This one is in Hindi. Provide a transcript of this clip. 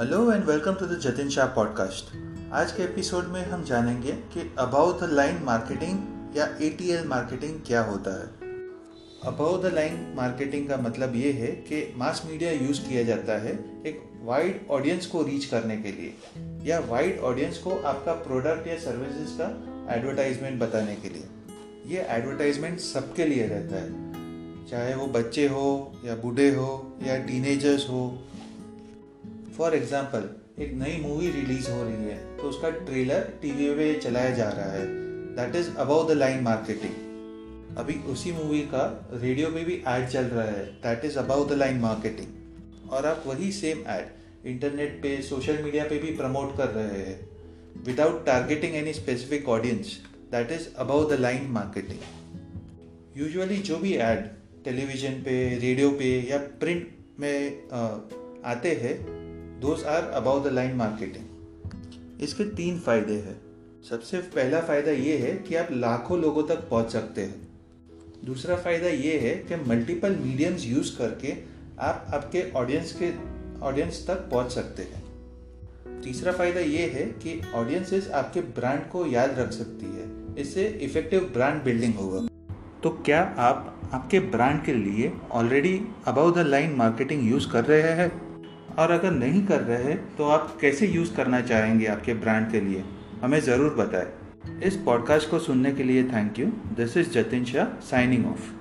Hello and welcome to the Jatin Shah podcast. आज के एपिसोड में हम जानेंगे कि अबाउ द लाइन मार्केटिंग या एटीएल मार्केटिंग क्या होता है। अबाउ द लाइन मार्केटिंग का मतलब ये है कि मास मीडिया यूज़ किया जाता है एक वाइड ऑडियंस को रीच करने के लिए, या वाइड ऑडियंस को आपका प्रोडक्ट या सर्विसेज़ का एडवर्टाइजमेंट बताने के लिए। ये एडवर्टाइजमेंट सबके लिए रहता है, चाहे वो बच्चे हो या बूढ़े हो या टीनेजर्स हो। फॉर एग्ज़ाम्पल एक नई मूवी रिलीज़ हो रही है तो उसका ट्रेलर टीवी पे चलाया जा रहा है। That is above the line marketing अभी उसी मूवी का रेडियो पे भी एड चल रहा है। That is above the line marketing और आप वही सेम एड इंटरनेट पे सोशल मीडिया पे भी प्रमोट कर रहे हैं। Without targeting any specific audience that is above the line marketing usually जो भी एड टेलीविज़न पे रेडियो पे या प्रिंट में आ, आते हैं those are above the line marketing इसके तीन फ़ायदे हैं। सबसे पहला फ़ायदा ये है कि आप लाखों लोगों तक पहुँच सकते हैं। दूसरा फ़ायदा ये है कि मल्टीपल मीडियम्स यूज़ करके आप आपके ऑडियंस के ऑडियंस तक पहुँच सकते हैं। तीसरा फ़ायदा ये है कि ऑडियंसेस आपके ब्रांड को याद रख सकती है। इससे इफ़ेक्टिव ब्रांड बिल्डिंग होगा। तो क्या आप आपके ब्रांड के लिए already above the line marketing use कर रहे हैं? और अगर नहीं कर रहे हैं तो आप कैसे यूज़ करना चाहेंगे आपके ब्रांड के लिए? हमें ज़रूर बताएँ। इस पॉडकास्ट को सुनने के लिए thank you this is Jatin Shah signing off